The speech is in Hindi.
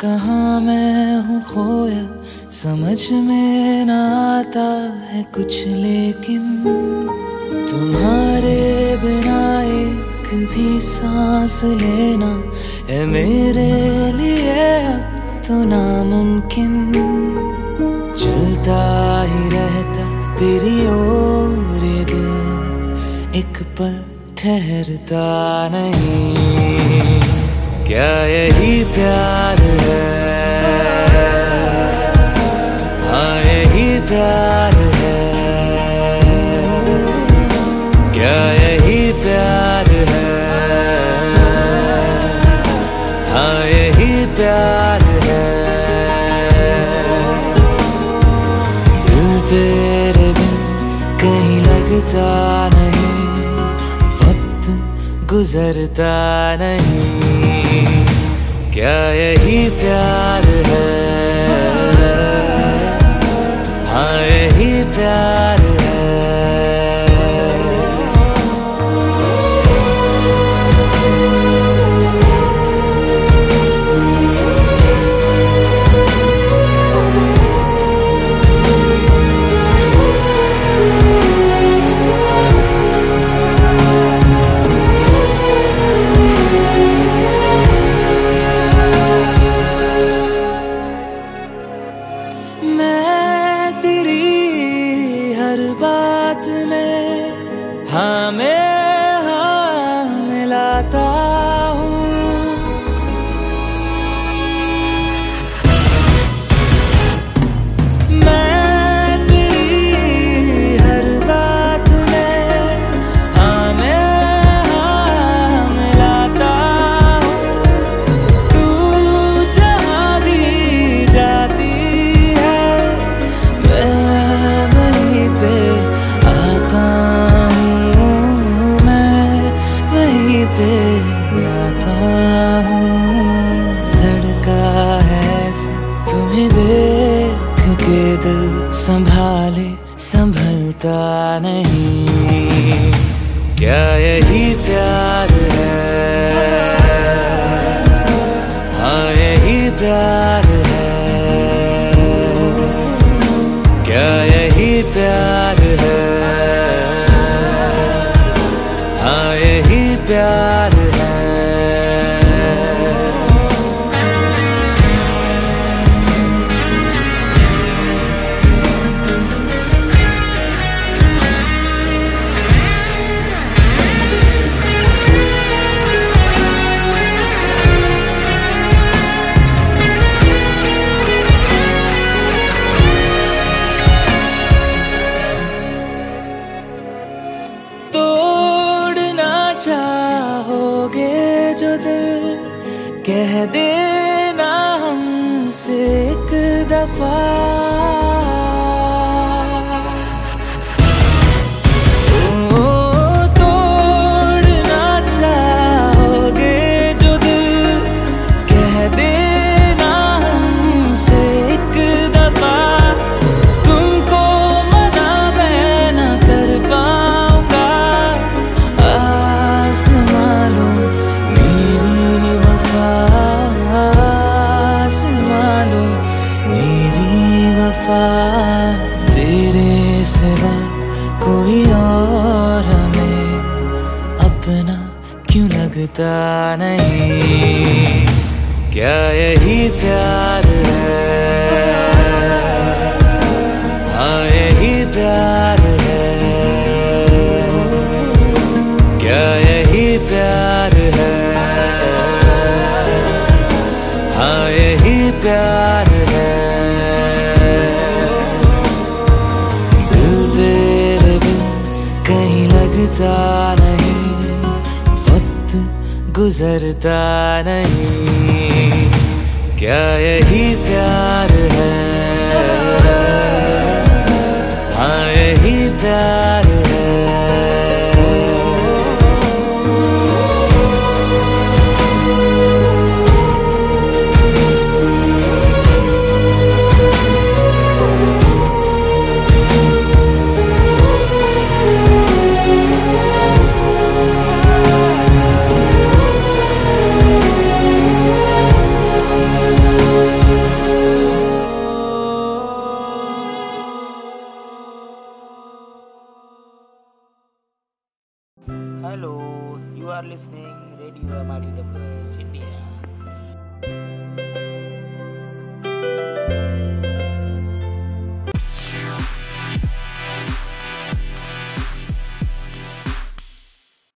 कहा मैं हूँ खोया? समझ में न आता है कुछ, लेकिन तुम्हारे बिना एक भी सांस लेना है मेरे लिए अब तो नामुमकिन। चलता ही रहता तेरी ओर दिल एक पल ठहरता नहीं। क्या यही प्यार है? हाँ यही प्यार है। क्या यही प्यार है? हाँ यही प्यार है। दिल तेरे बिन कहीं लगता नहीं गुजरता नहीं। क्या यही प्यार है? संभाले, संभलता नहीं। क्या यही प्यार है? हाँ यही प्यार है। क्या यही प्यार है? हाँ यही प्यार कह देना हमसे एक दफ़ा। तेरे सिवा कोई और हमें अपना क्यों लगता नहीं? क्या यही प्यार है? हाँ यही प्यार गुजरता नहीं। क्या यही प्यार Hello, you are listening Radio MIDWS India.